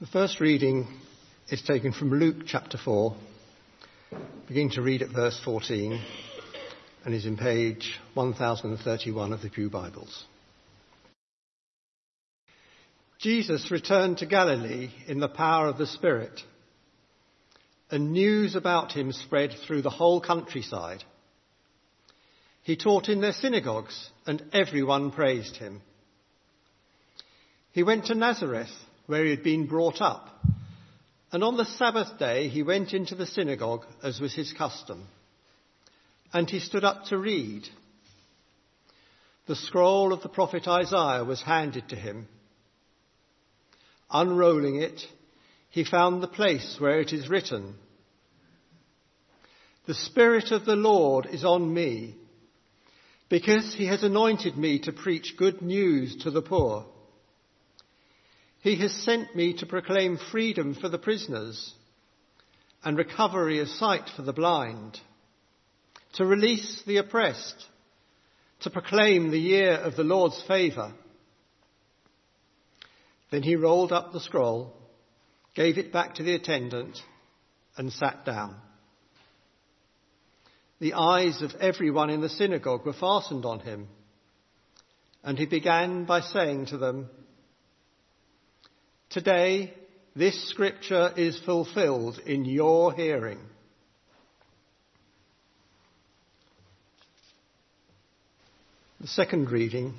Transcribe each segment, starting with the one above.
The first reading is taken from Luke chapter 4, Begin to read at verse 14, and is in page 1031 of the Pew Bibles. Jesus returned to Galilee in the power of the Spirit, and news about him spread through the whole countryside. He taught in their synagogues, and everyone praised him. He went to Nazareth where he had been brought up. And on the Sabbath day he went into the synagogue as was his custom. And he stood up to read. The scroll of the prophet Isaiah was handed to him. Unrolling it, he found the place where it is written, The Spirit of the Lord is on me, because he has anointed me to preach good news to the poor. He has sent me to proclaim freedom for the prisoners and recovery of sight for the blind, to release the oppressed, to proclaim the year of the Lord's favour. Then he rolled up the scroll, gave it back to the attendant, and sat down. The eyes of everyone in the synagogue were fastened on him, and he began by saying to them, Today, this scripture is fulfilled in your hearing. The second reading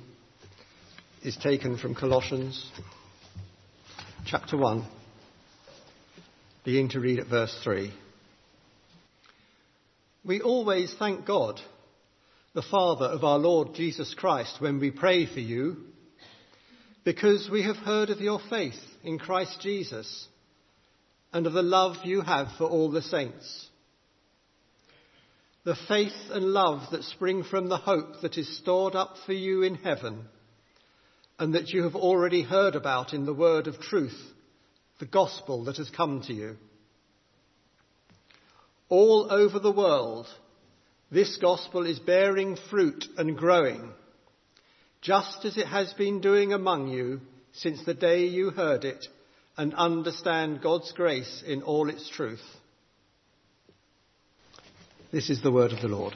is taken from Colossians chapter 1, beginning to read at verse 3. We always thank God, the Father of our Lord Jesus Christ, when we pray for you, because we have heard of your faith in Christ Jesus and of the love you have for all the saints. The faith and love that spring from the hope that is stored up for you in heaven and that you have already heard about in the word of truth, the gospel that has come to you. All over the world, this gospel is bearing fruit and growing, just as it has been doing among you since the day you heard it and understand God's grace in all its truth. This is the word of the Lord.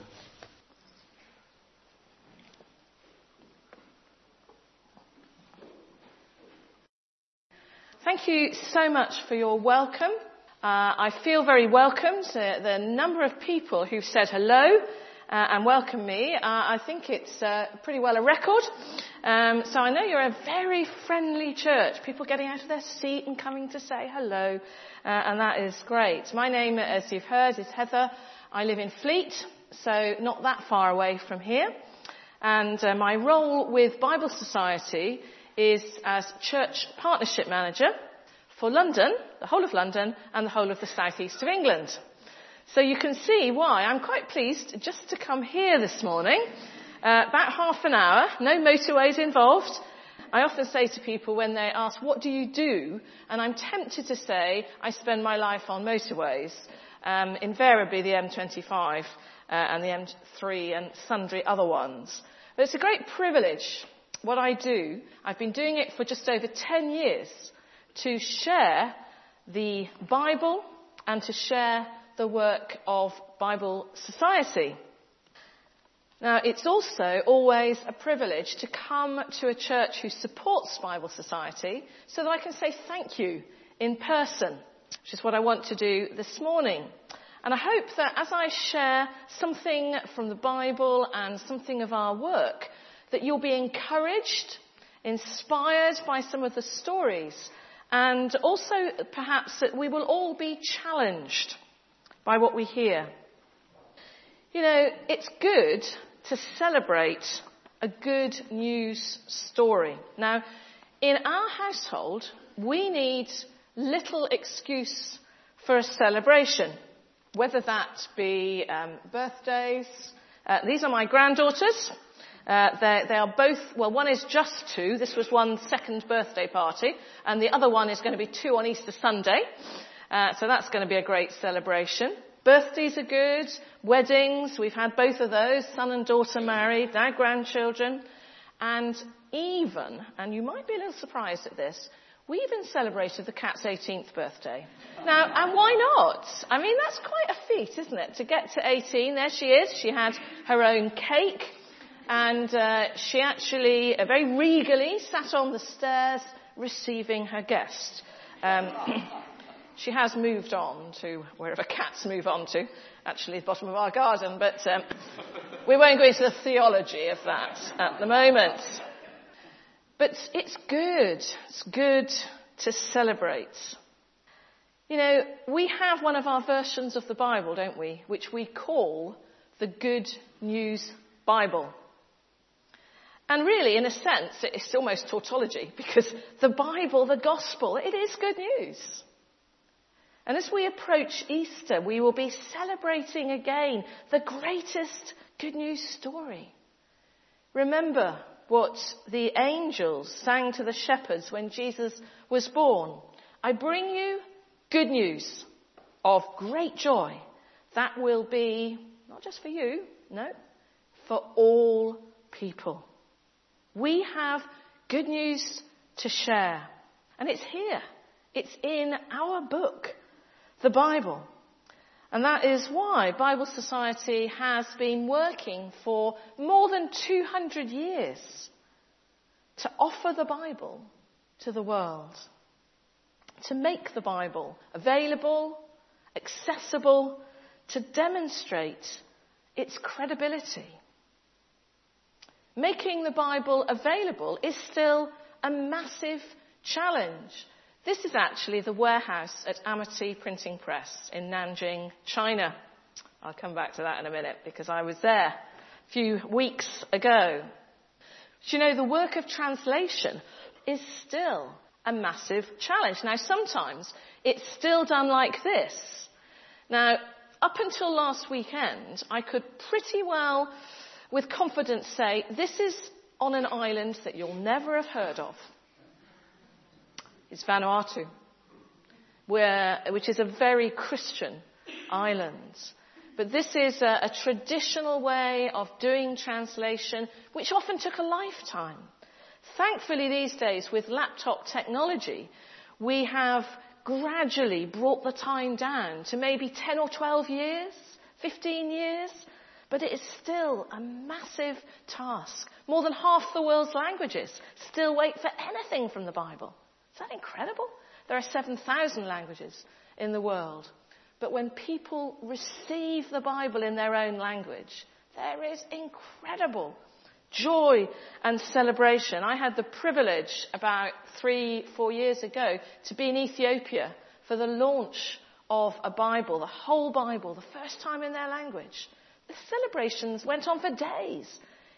Thank you so much for your welcome. Uh, I feel very welcomed. Uh, the number of people who've said hello uh, and welcome me, uh, I think it's uh, pretty well a record. Um, so I know you're a very friendly church. People getting out of their seat and coming to say hello, uh, and that is great. My name, as you've heard, is Heather. I live in Fleet, so not that far away from here. And uh, my role with Bible Society is as church partnership manager for London, the whole of London, and the whole of the southeast of England. So you can see why I'm quite pleased just to come here this morning uh, about half an hour, no motorways involved. I often say to people when they ask, what do you do? And I'm tempted to say, I spend my life on motorways, um, invariably the M25 uh, and the M3 and sundry other ones. But it's a great privilege what I do. I've been doing it for just over 10 years to share the Bible and to share the work of Bible Society. Now, it's also always a privilege to come to a church who supports Bible Society so that I can say thank you in person, which is what I want to do this morning. And I hope that as I share something from the Bible and something of our work, that you'll be encouraged, inspired by some of the stories, and also perhaps that we will all be challenged by what we hear. You know, it's good to celebrate a good news story. Now, in our household, we need little excuse for a celebration, whether that be um, birthdays. Uh, these are my granddaughters. Uh, they are both, well, one is just two. This was one second birthday party, and the other one is going to be two on Easter Sunday. Uh, so that's going to be a great celebration. Birthdays are good. Weddings, we've had both of those. Son and daughter married, now grandchildren. And even, and you might be a little surprised at this, We even celebrated the cat's 18th birthday. Now, and why not? I mean, that's quite a feat, isn't it? To get to 18, there she is. She had her own cake, and uh, she actually uh, very regally sat on the stairs receiving her guest. Um, she has moved on to wherever cats move on to, actually the bottom of our garden, but um, we won't go into the theology of that at the moment. But it's good. It's good to celebrate. You know, we have one of our versions of the Bible, don't we, which we call the Good News Bible. And really, in a sense, it's almost tautology because the Bible, the gospel, it is good news. And as we approach Easter, we will be celebrating again the greatest good news story. Remember what the angels sang to the shepherds when Jesus was born. I bring you good news of great joy that will be not just for you, no, for all people. We have good news to share. And it's here. It's in our book, the Bible. And that is why Bible Society has been working for more than 200 years to offer the Bible to the world, to make the Bible available, accessible, to demonstrate its credibility. Making the Bible available is still a massive challenge this is actually the warehouse at Amity Printing Press in Nanjing, China. I'll come back to that in a minute because I was there a few weeks ago. But you know, the work of translation is still a massive challenge. Now, sometimes it's still done like this. Now, up until last weekend, I could pretty well, with confidence, say this is on an island that you'll never have heard of is Vanuatu, where, which is a very Christian island. But this is a, a traditional way of doing translation, which often took a lifetime. Thankfully, these days, with laptop technology, we have gradually brought the time down to maybe 10 or 12 years, 15 years, but it is still a massive task. More than half the world's languages still wait for anything from the Bible. Is that incredible? There are 7,000 languages in the world. But when people receive the Bible in their own language, there is incredible joy and celebration. I had the privilege about three, four years ago to be in Ethiopia for the launch of a Bible, the whole Bible, the first time in their language. The celebrations went on for days.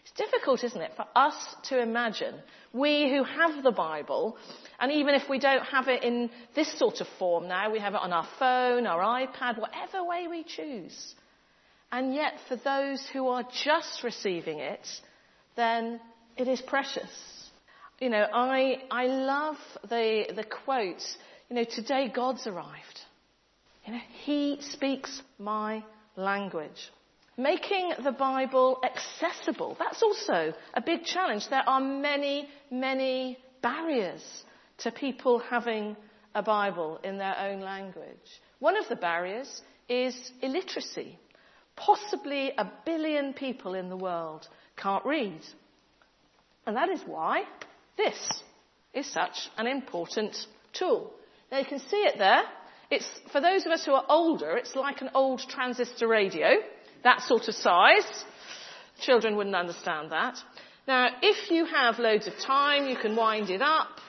It's difficult, isn't it, for us to imagine, we who have the Bible, and even if we don't have it in this sort of form now, we have it on our phone, our iPad, whatever way we choose. And yet, for those who are just receiving it, then it is precious. You know, I, I love the, the quote, you know, today God's arrived. You know, He speaks my language. Making the Bible accessible, that's also a big challenge. There are many, many barriers to people having a Bible in their own language. One of the barriers is illiteracy. Possibly a billion people in the world can't read. And that is why this is such an important tool. Now you can see it there. It's, for those of us who are older, it's like an old transistor radio that sort of size. Children wouldn't understand that. Now, if you have loads of time, you can wind it up.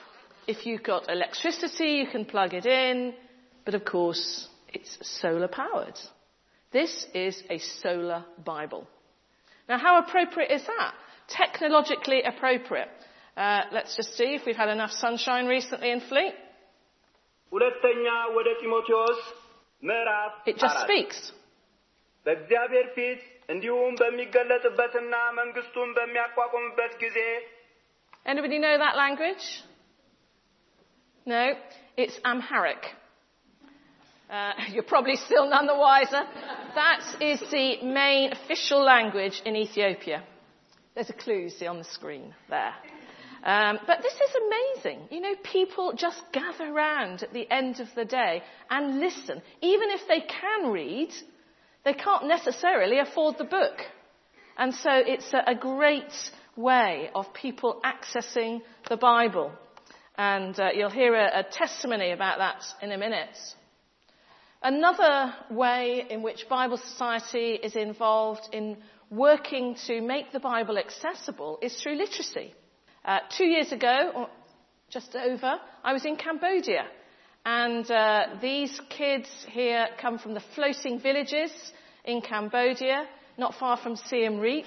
If you've got electricity, you can plug it in. But of course, it's solar powered. This is a solar Bible. Now, how appropriate is that? Technologically appropriate. Uh, let's just see if we've had enough sunshine recently in Fleet. It just speaks. በእግዚአብሔር ፊት እንዲሁም በሚገለጥበትና መንግስቱን በሚያቋቁምበት ጊዜ Anybody know that language? No? It's Amharic. Uh, you're probably still none the wiser. That is the main official language in Ethiopia. There's a clue, see, on the screen there. Um, but this is amazing. You know, people just gather around at the end of the day and listen. Even if they can read, they can't necessarily afford the book. And so it's a, great way of people accessing the Bible. And uh, you'll hear a, a testimony about that in a minute. Another way in which Bible Society is involved in working to make the Bible accessible is through literacy. Uh, two years ago, or just over, I was in Cambodia. And uh, these kids here come from the floating villages in Cambodia, not far from Siem Reap.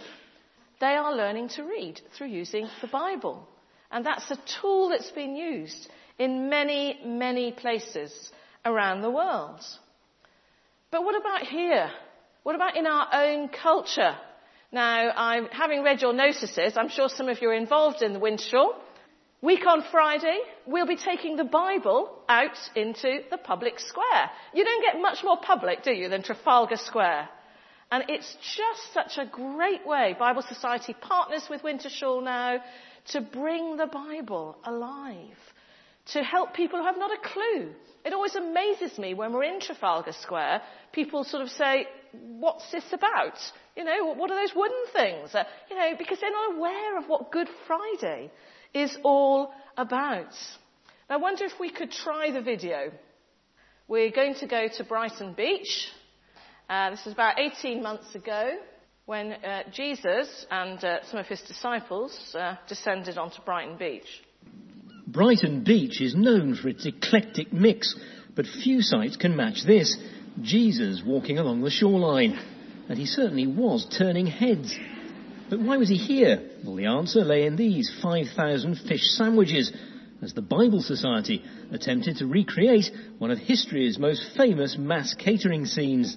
They are learning to read through using the Bible. And that's a tool that's been used in many, many places around the world. But what about here? What about in our own culture? Now, I'm, having read your notices, I'm sure some of you are involved in the Wintershall. Week on Friday, we'll be taking the Bible out into the public square. You don't get much more public, do you, than Trafalgar Square? And it's just such a great way. Bible Society partners with Wintershall now to bring the Bible alive, to help people who have not a clue. It always amazes me when we're in Trafalgar Square, people sort of say, what's this about? You know, what are those wooden things? Uh, you know, because they're not aware of what Good Friday is all about. Now, I wonder if we could try the video. We're going to go to Brighton Beach. Uh, this was about 18 months ago when uh, Jesus and uh, some of his disciples uh, descended onto Brighton Beach. Brighton Beach is known for its eclectic mix, but few sites can match this. Jesus walking along the shoreline and he certainly was turning heads. But why was he here? Well, the answer lay in these 5,000 fish sandwiches, as the Bible Society attempted to recreate one of history's most famous mass catering scenes.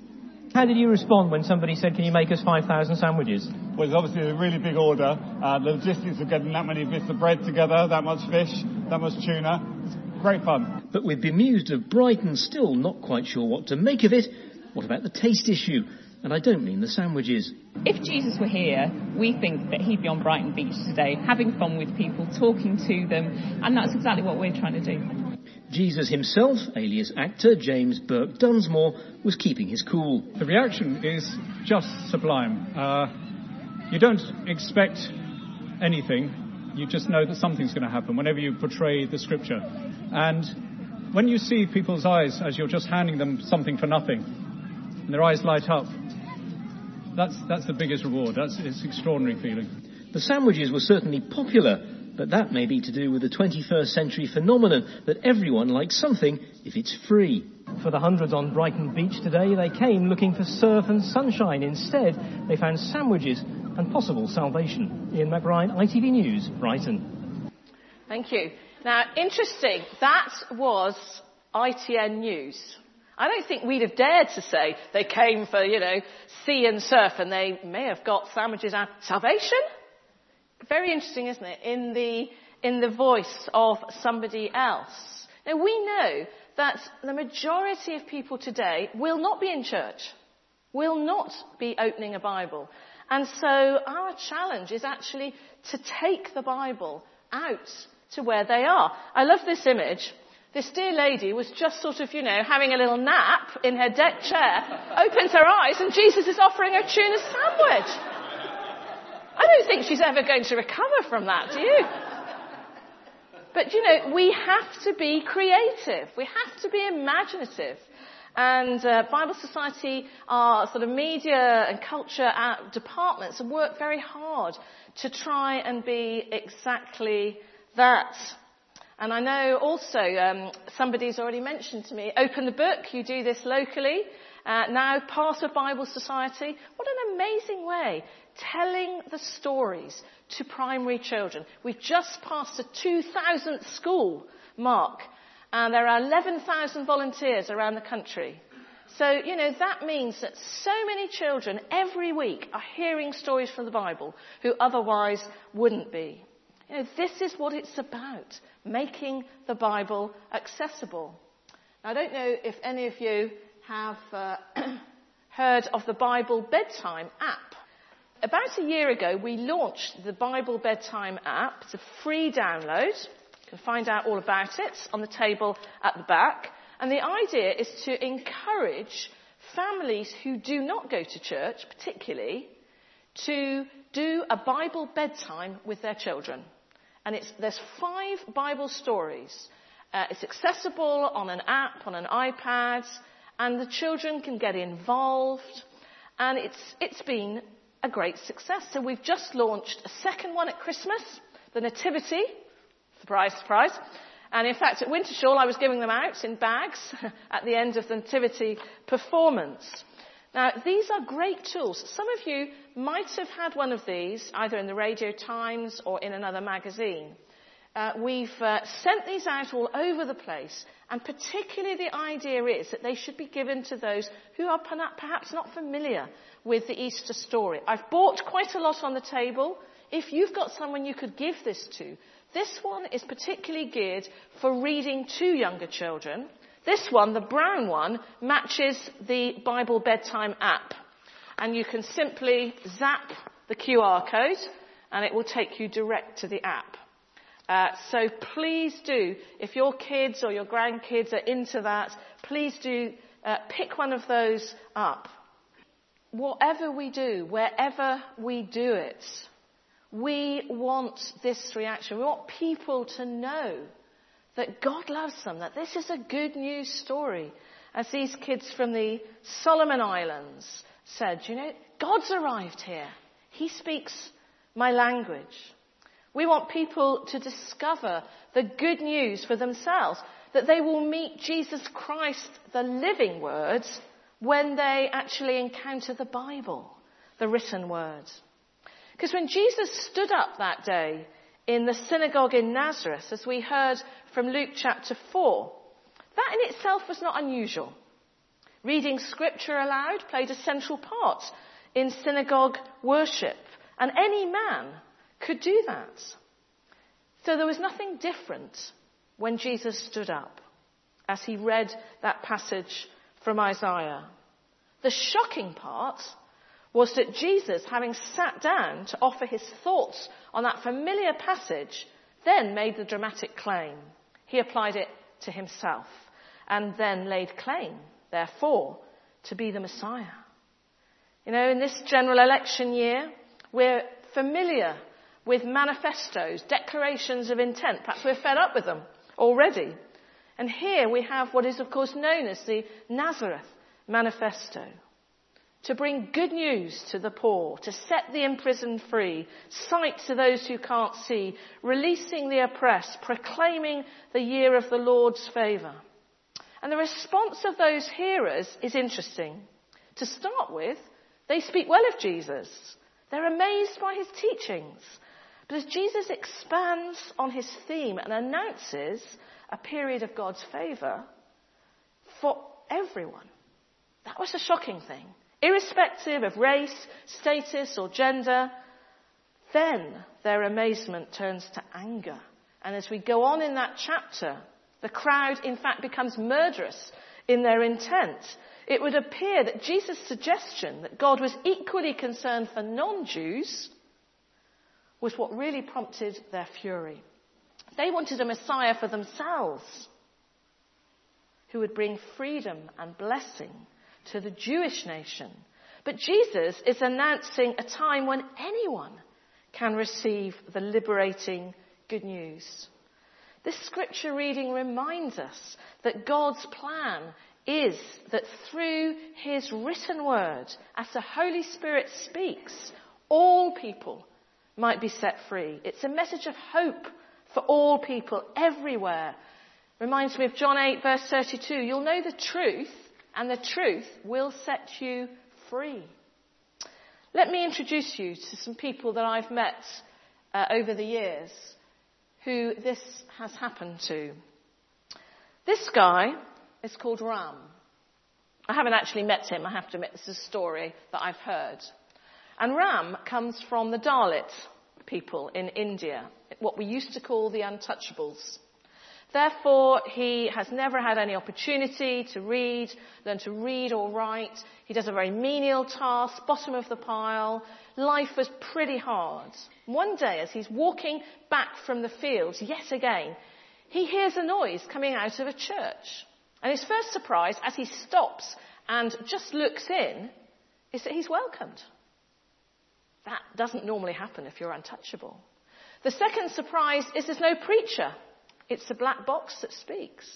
How did you respond when somebody said, Can you make us 5,000 sandwiches? Well, it's obviously a really big order. Uh, the logistics of getting that many bits of bread together, that much fish, that much tuna. It's great fun. But with Bemused of Brighton still not quite sure what to make of it, what about the taste issue? And I don't mean the sandwiches. If Jesus were here, we think that he'd be on Brighton Beach today, having fun with people, talking to them, and that's exactly what we're trying to do. Jesus himself, alias actor James Burke Dunsmore, was keeping his cool. The reaction is just sublime. Uh, you don't expect anything, you just know that something's going to happen whenever you portray the scripture. And when you see people's eyes as you're just handing them something for nothing, and their eyes light up, that's, that's the biggest reward. That's it's extraordinary feeling. The sandwiches were certainly popular, but that may be to do with the 21st century phenomenon that everyone likes something if it's free. For the hundreds on Brighton Beach today, they came looking for surf and sunshine. Instead, they found sandwiches and possible salvation. Ian McBride, ITV News, Brighton. Thank you. Now, interesting, that was ITN News. I don't think we'd have dared to say they came for, you know, sea and surf and they may have got sandwiches and salvation. Very interesting, isn't it? In the, in the voice of somebody else. Now we know that the majority of people today will not be in church, will not be opening a Bible. And so our challenge is actually to take the Bible out to where they are. I love this image. This dear lady was just sort of, you know, having a little nap in her deck chair, opens her eyes, and Jesus is offering her tuna sandwich. I don't think she's ever going to recover from that, do you? But, you know, we have to be creative. We have to be imaginative. And uh, Bible Society, our sort of media and culture uh, departments worked very hard to try and be exactly that. And I know also um, somebody's already mentioned to me, open the book, you do this locally, uh, now part of Bible Society. What an amazing way, telling the stories to primary children. We've just passed the 2,000th school mark, and there are 11,000 volunteers around the country. So, you know, that means that so many children every week are hearing stories from the Bible who otherwise wouldn't be. You know, this is what it's about, making the Bible accessible. Now, I don't know if any of you have uh, heard of the Bible bedtime app. about a year ago, we launched the Bible Bedtime app. It's a free download. You can find out all about it on the table at the back. And the idea is to encourage families who do not go to church, particularly, to do a Bible bedtime with their children. And there's five Bible stories. Uh, it's accessible on an app, on an iPad, and the children can get involved. And it's, it's been a great success. So we've just launched a second one at Christmas, the Nativity. Surprise, surprise. And in fact, at Wintershall, I was giving them out in bags at the end of the Nativity performance. Now, these are great tools. Some of you might have had one of these either in the Radio Times or in another magazine. Uh, we've uh, sent these out all over the place, and particularly the idea is that they should be given to those who are perhaps not familiar with the Easter story. I've bought quite a lot on the table. If you've got someone you could give this to, this one is particularly geared for reading to younger children. This one, the brown one, matches the Bible bedtime app. And you can simply zap the QR code and it will take you direct to the app. Uh, so please do, if your kids or your grandkids are into that, please do uh, pick one of those up whatever we do, wherever we do it, we want this reaction. We want people to know that God loves them, that this is a good news story. As these kids from the Solomon Islands said, you know, God's arrived here. He speaks my language. We want people to discover the good news for themselves, that they will meet Jesus Christ, the living words, when they actually encounter the Bible, the written word. Because when Jesus stood up that day in the synagogue in Nazareth, as we heard from Luke chapter 4, that in itself was not unusual. Reading scripture aloud played a central part in synagogue worship, and any man could do that. So there was nothing different when Jesus stood up as he read that passage from Isaiah. The shocking part was that Jesus, having sat down to offer his thoughts on that familiar passage, then made the dramatic claim. He applied it to himself and then laid claim, therefore, to be the Messiah. You know, in this general election year, we're familiar with manifestos, declarations of intent. Perhaps we're fed up with them already. And here we have what is, of course, known as the Nazareth Manifesto. To bring good news to the poor, to set the imprisoned free, sight to those who can't see, releasing the oppressed, proclaiming the year of the Lord's favour. And the response of those hearers is interesting. To start with, they speak well of Jesus. They're amazed by his teachings. But as Jesus expands on his theme and announces a period of God's favour for everyone. That was a shocking thing. Irrespective of race, status, or gender, then their amazement turns to anger. And as we go on in that chapter, the crowd, in fact, becomes murderous in their intent. It would appear that Jesus' suggestion that God was equally concerned for non Jews was what really prompted their fury. They wanted a Messiah for themselves who would bring freedom and blessing to the Jewish nation. But Jesus is announcing a time when anyone can receive the liberating good news. This scripture reading reminds us that God's plan is that through His written word, as the Holy Spirit speaks, all people might be set free. It's a message of hope for all people everywhere. Reminds me of John 8 verse 32. You'll know the truth and the truth will set you free. Let me introduce you to some people that I've met uh, over the years who this has happened to. This guy is called Ram. I haven't actually met him, I have to admit, this is a story that I've heard. And Ram comes from the Dalit people in India, what we used to call the untouchables. Therefore, he has never had any opportunity to read, learn to read or write. He does a very menial task, bottom of the pile, life was pretty hard. One day, as he's walking back from the fields, yet again, he hears a noise coming out of a church. And his first surprise, as he stops and just looks in, is that he's welcomed. That doesn't normally happen if you're untouchable. The second surprise is there's no preacher. It's the black box that speaks.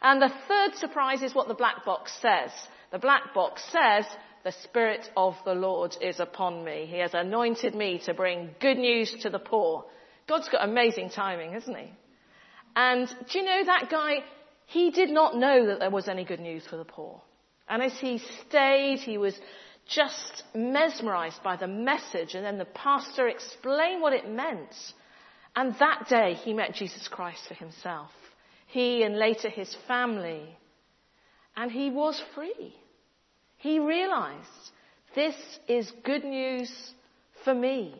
And the third surprise is what the black box says. The black box says, the Spirit of the Lord is upon me. He has anointed me to bring good news to the poor. God's got amazing timing, hasn't he? And do you know that guy? He did not know that there was any good news for the poor. And as he stayed, he was just mesmerized by the message and then the pastor explained what it meant. And that day he met Jesus Christ for himself. He and later his family. And he was free. He realized this is good news for me.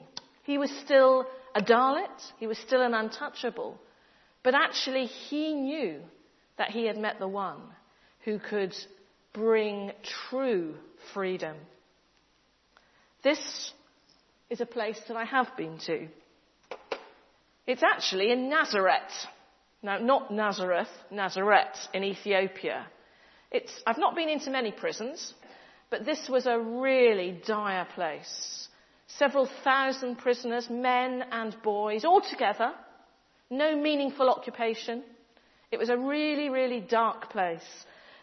He was still a Dalit. He was still an untouchable. But actually he knew that he had met the one who could bring true freedom. This is a place that I have been to. It's actually in Nazareth. Now, not Nazareth, Nazareth in Ethiopia. It's, I've not been into many prisons, but this was a really dire place. Several thousand prisoners, men and boys, all together. No meaningful occupation. It was a really, really dark place.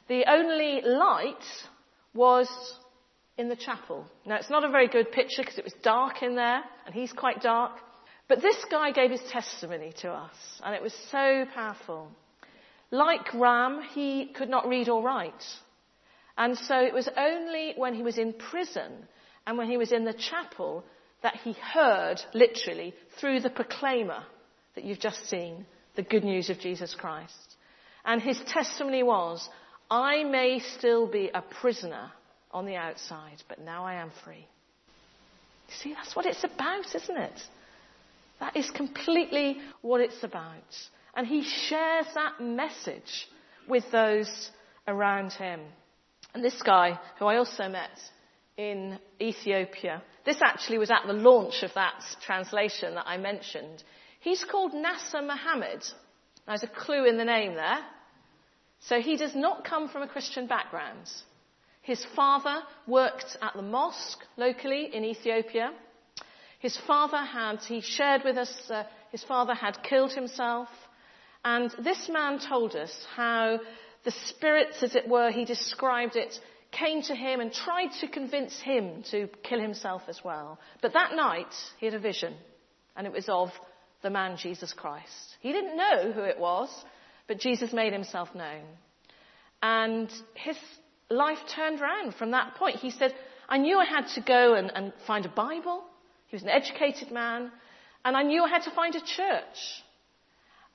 The only light was in the chapel. Now, it's not a very good picture because it was dark in there, and he's quite dark. But this guy gave his testimony to us, and it was so powerful. Like Ram, he could not read or write. And so it was only when he was in prison and when he was in the chapel that he heard, literally, through the proclaimer that you've just seen, the good news of Jesus Christ. And his testimony was, I may still be a prisoner on the outside, but now I am free. You see, that's what it's about, isn't it? That is completely what it's about. And he shares that message with those around him. And this guy, who I also met in Ethiopia, this actually was at the launch of that translation that I mentioned. He's called Nasser Muhammad. There's a clue in the name there. So he does not come from a Christian background. His father worked at the mosque locally in Ethiopia. His father had, he shared with us, uh, his father had killed himself. And this man told us how the spirits, as it were, he described it, came to him and tried to convince him to kill himself as well. But that night, he had a vision, and it was of the man Jesus Christ. He didn't know who it was, but Jesus made himself known. And his life turned around from that point. He said, I knew I had to go and, and find a Bible. He was an educated man. And I knew I had to find a church.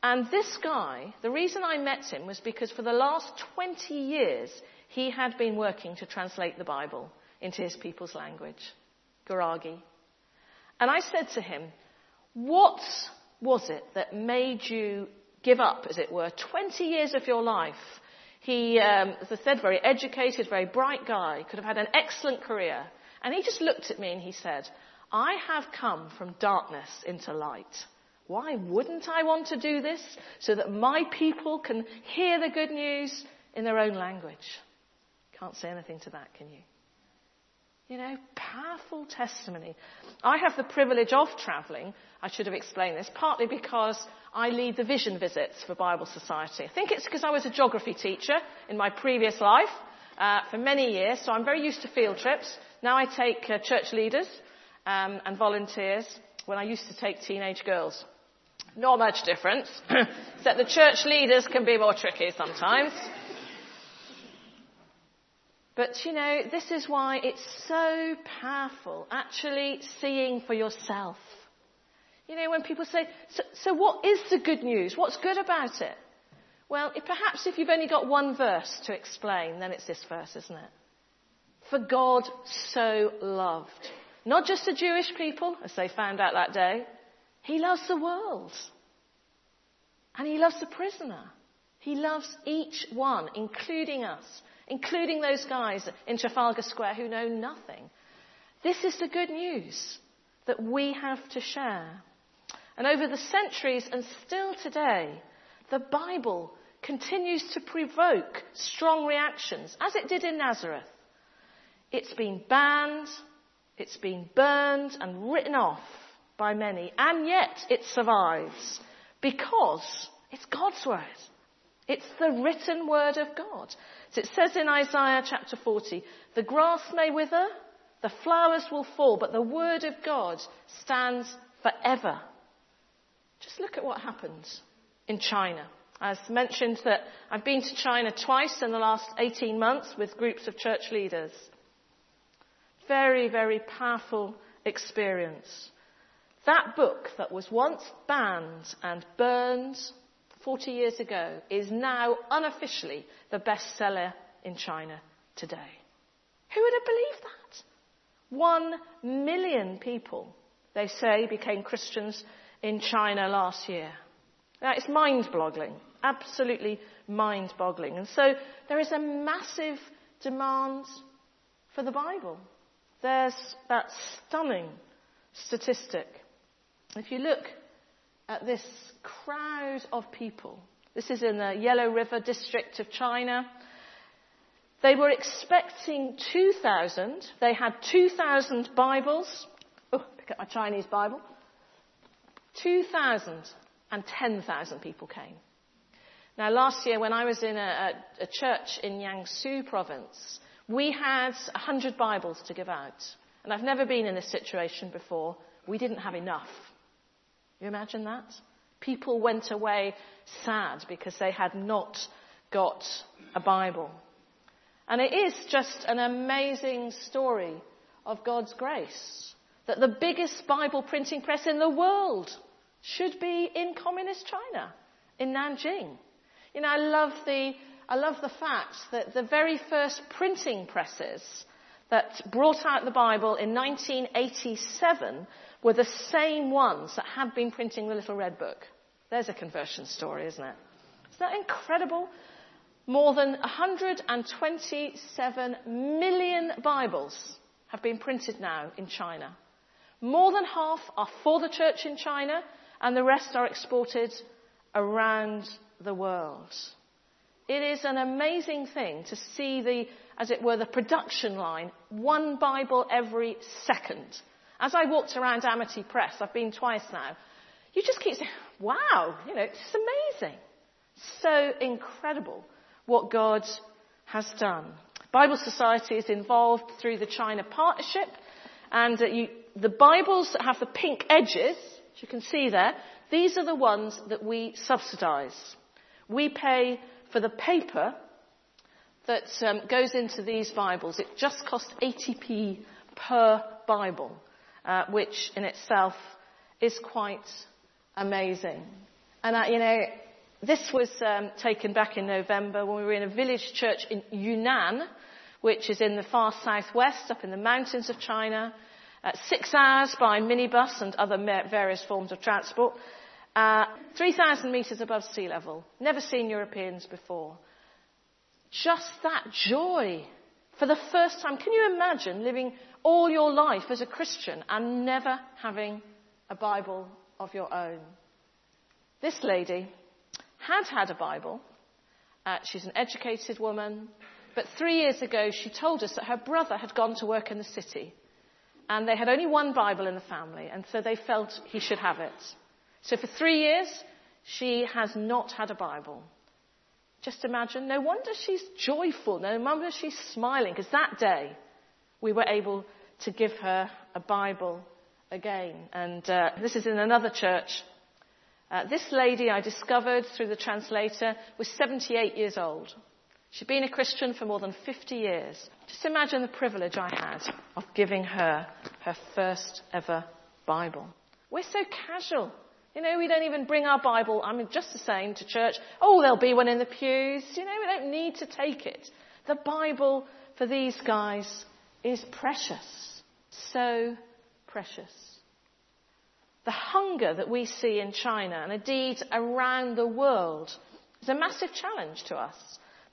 And this guy, the reason I met him was because for the last 20 years, he had been working to translate the Bible into his people's language, Gurage. And I said to him, what was it that made you give up, as it were, 20 years of your life? He, um, as I said, very educated, very bright guy, could have had an excellent career. And he just looked at me and he said, I have come from darkness into light. Why wouldn't I want to do this? So that my people can hear the good news in their own language. Can't say anything to that, can you? You know, powerful testimony. I have the privilege of travelling. I should have explained this, partly because I lead the vision visits for Bible Society. I think it's because I was a geography teacher in my previous life uh, for many years, so I'm very used to field trips. Now I take uh, church leaders um, and volunteers when I used to take teenage girls. Not much difference, except the church leaders can be more tricky sometimes. But you know, this is why it's so powerful, actually seeing for yourself. You know, when people say, so, so what is the good news? What's good about it? Well, perhaps if you've only got one verse to explain, then it's this verse, isn't it? For God so loved. Not just the Jewish people, as they found out that day. He loves the world. And he loves the prisoner. He loves each one, including us, including those guys in Trafalgar Square who know nothing. This is the good news that we have to share. And over the centuries and still today, the Bible continues to provoke strong reactions, as it did in Nazareth. It's been banned, it's been burned and written off by many, and yet it survives because it's God's word. It's the written word of God. So it says in Isaiah chapter 40, the grass may wither, the flowers will fall, but the word of God stands forever. Just look at what happened in China. As mentioned that I've been to China twice in the last 18 months with groups of church leaders. Very, very powerful experience. That book that was once banned and burned 40 years ago is now unofficially the bestseller in China today. Who would have believed that? One million people, they say, became Christians in China last year. Now, it's mind boggling, absolutely mind boggling. And so there is a massive demand for the Bible. There's that stunning statistic. If you look at this crowd of people, this is in the Yellow River district of China. They were expecting 2,000. They had 2,000 Bibles. Oh, pick up my Chinese Bible. 2,000 and 10,000 people came. Now, last year when I was in a, a, a church in Jiangsu province, we had 100 Bibles to give out. And I've never been in this situation before. We didn't have enough. You imagine that? People went away sad because they had not got a Bible. And it is just an amazing story of God's grace that the biggest Bible printing press in the world should be in communist China, in Nanjing. You know, I love the, I love the fact that the very first printing presses that brought out the Bible in 1987 were the same ones that had been printing the Little Red Book. There's a conversion story, isn't it? Isn't that incredible? More than 127 million Bibles have been printed now in China. More than half are for the church in China, and the rest are exported around the world. It is an amazing thing to see the, as it were, the production line, one Bible every second. As I walked around Amity Press, I've been twice now, you just keep saying, wow, you know, it's amazing. So incredible what God has done. Bible Society is involved through the China Partnership, and uh, you, the Bibles that have the pink edges as you can see there, these are the ones that we subsidise. We pay for the paper that um, goes into these Bibles. It just costs 80p per Bible, uh, which in itself is quite amazing. And, you know, this was um, taken back in November when we were in a village church in Yunnan, which is in the far southwest, up in the mountains of China. Uh, six hours by minibus and other various forms of transport. Uh, 3,000 metres above sea level. Never seen Europeans before. Just that joy for the first time. Can you imagine living all your life as a Christian and never having a Bible of your own? This lady had had a Bible. Uh, she's an educated woman. But three years ago, she told us that her brother had gone to work in the city and they had only one Bible in the family, and so they felt he should have it. So for three years, she has not had a Bible. Just imagine, no wonder she's joyful, no wonder she's smiling, because that day we were able to give her a Bible again. And uh, this is in another church. Uh, this lady I discovered through the translator was 78 years old. She'd been a Christian for more than 50 years. Just imagine the privilege I had of giving her her first ever Bible. We're so casual. You know, we don't even bring our Bible, I mean, just the same to church. Oh, there'll be one in the pews. You know, we don't need to take it. The Bible for these guys is precious. So precious. The hunger that we see in China and indeed around the world is a massive challenge to us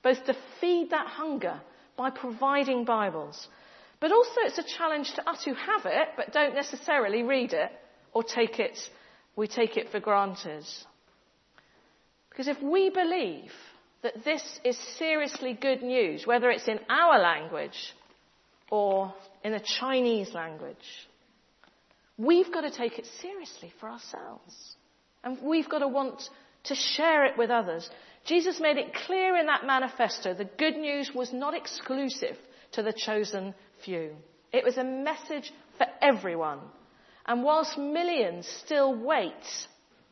both to feed that hunger by providing Bibles, But also it's a challenge to us who have it but don't necessarily read it or take it, we take it for granted. Because if we believe that this is seriously good news, whether it's in our language or in the Chinese language, we've got to take it seriously for ourselves. And we've got to want to share it with others. Jesus made it clear in that manifesto the good news was not exclusive to the chosen few. It was a message for everyone. And whilst millions still wait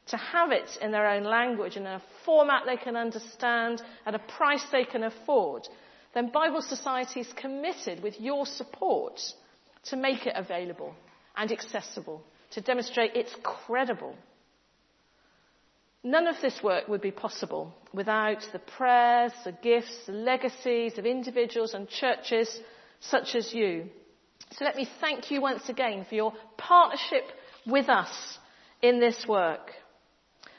to have it in their own language in a format they can understand at a price they can afford, then Bible Society is committed with your support to make it available and accessible, to demonstrate it's credible. None of this work would be possible without the prayers, the gifts, the legacies of individuals and churches such as you. So let me thank you once again for your partnership with us in this work.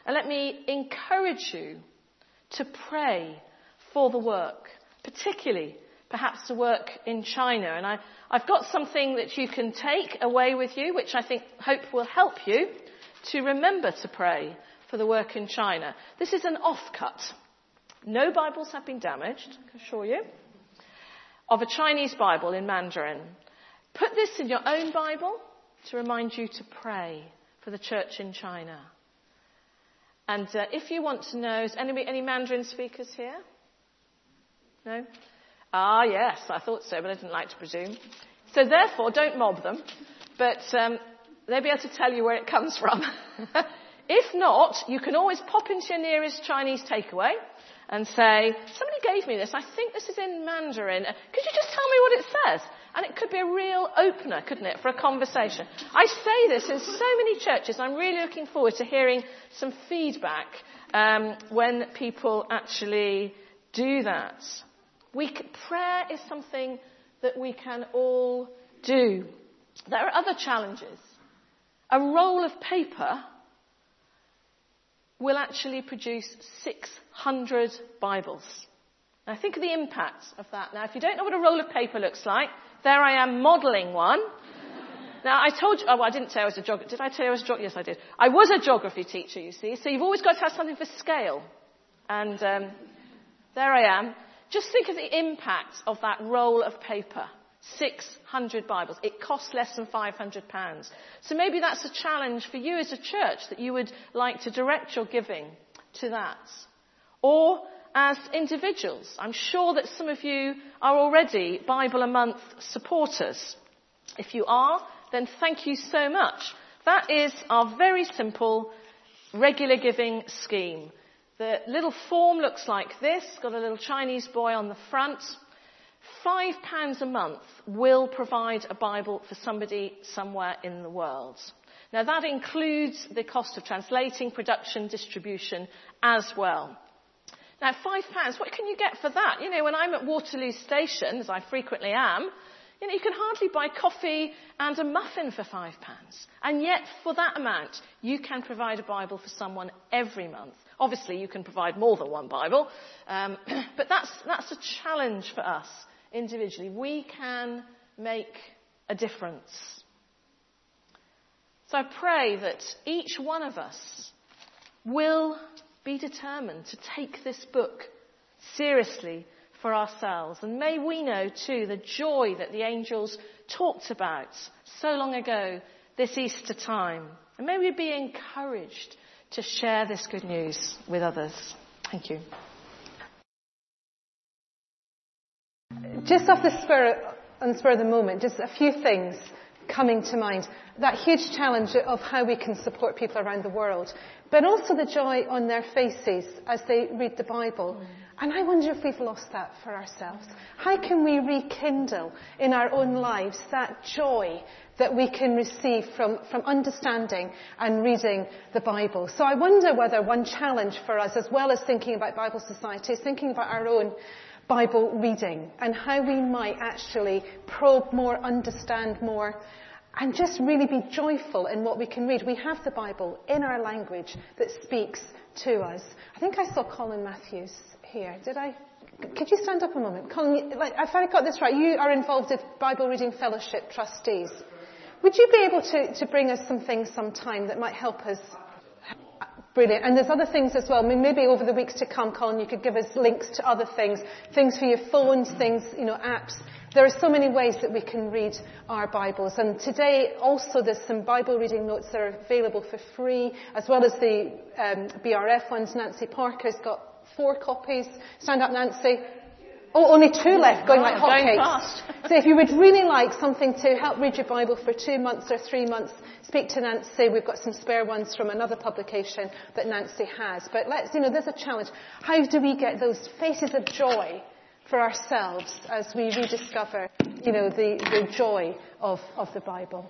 And let me encourage you to pray for the work, particularly perhaps the work in China. And I, have got something that you can take away with you, which I think hope will help you to remember to pray for the work in China. This is an offcut. No Bibles have been damaged, I can assure you, of a Chinese Bible in Mandarin. Put this in your own Bible to remind you to pray for the church in China. And uh, if you want to know, is any, any Mandarin speakers here? No? Ah, yes, I thought so, but I didn't like to presume. So therefore, don't mob them, but um, they'll be able to tell you where it comes from. if not, you can always pop into your nearest Chinese takeaway and say, somebody gave me this, I think this is in Mandarin, could you just tell me what it says? And it could be a real opener, couldn't it, for a conversation. I say this in so many churches. I'm really looking forward to hearing some feedback um, when people actually do that. We, prayer is something that we can all do. There are other challenges. A roll of paper will actually produce 600 Bibles. Now think of the impact of that. Now if you don't know what a roll of paper looks like, there I am modelling one. Now, I told you, oh, well, I didn't say I was a geography, did I tell you I was a geography? Yes, I did. I was a geography teacher, you see, so you've always got to have something for scale. And um, there I am. Just think of the impact of that roll of paper. 600 Bibles. It costs less than 500 pounds. So maybe that's a challenge for you as a church that you would like to direct your giving to that. Or as individuals. I'm sure that some of you are already Bible a Month supporters. If you are, then thank you so much. That is our very simple regular giving scheme. The little form looks like this, got a little Chinese boy on the front. Five pounds a month will provide a Bible for somebody somewhere in the world. Now that includes the cost of translating, production, distribution as well. Now, five pounds, what can you get for that? You know, when I'm at Waterloo Station, as I frequently am, you know, you can hardly buy coffee and a muffin for five pounds. And yet, for that amount, you can provide a Bible for someone every month. Obviously, you can provide more than one Bible, um, but that's, that's a challenge for us individually. We can make a difference. So I pray that each one of us will be determined to take this book seriously for ourselves. And may we know too the joy that the angels talked about so long ago this Easter time. And may we be encouraged to share this good news with others. Thank you. Just off the spur, on the spur of the moment, just a few things coming to mind. That huge challenge of how we can support people around the world, but also the joy on their faces as they read the Bible. And I wonder if we've lost that for ourselves. How can we rekindle in our own lives that joy that we can receive from, from understanding and reading the Bible? So I wonder whether one challenge for us, as well as thinking about Bible Society, is thinking about our own Bible reading and how we might actually probe more, understand more, and just really be joyful in what we can read. We have the Bible in our language that speaks to us. I think I saw Colin Matthews here. Did I? Could you stand up a moment? Colin, like, if I got this right, you are involved with Bible Reading Fellowship trustees. Would you be able to, to bring us some things sometime that might help us? Brilliant. And there's other things as well. Maybe over the weeks to come, Colin, you could give us links to other things. Things for your phones, things, you know, apps. There are so many ways that we can read our Bibles. And today also there's some Bible reading notes that are available for free, as well as the um, BRF ones. Nancy Parker's got four copies. Stand up, Nancy. Oh, only two left, going like hotcakes. so if you would really like something to help read your Bible for two months or three months, speak to Nancy. We've got some spare ones from another publication that Nancy has. But let's, you know, there's a challenge. How do we get those faces of joy for ourselves as we rediscover, you know, the, the joy of, of the Bible?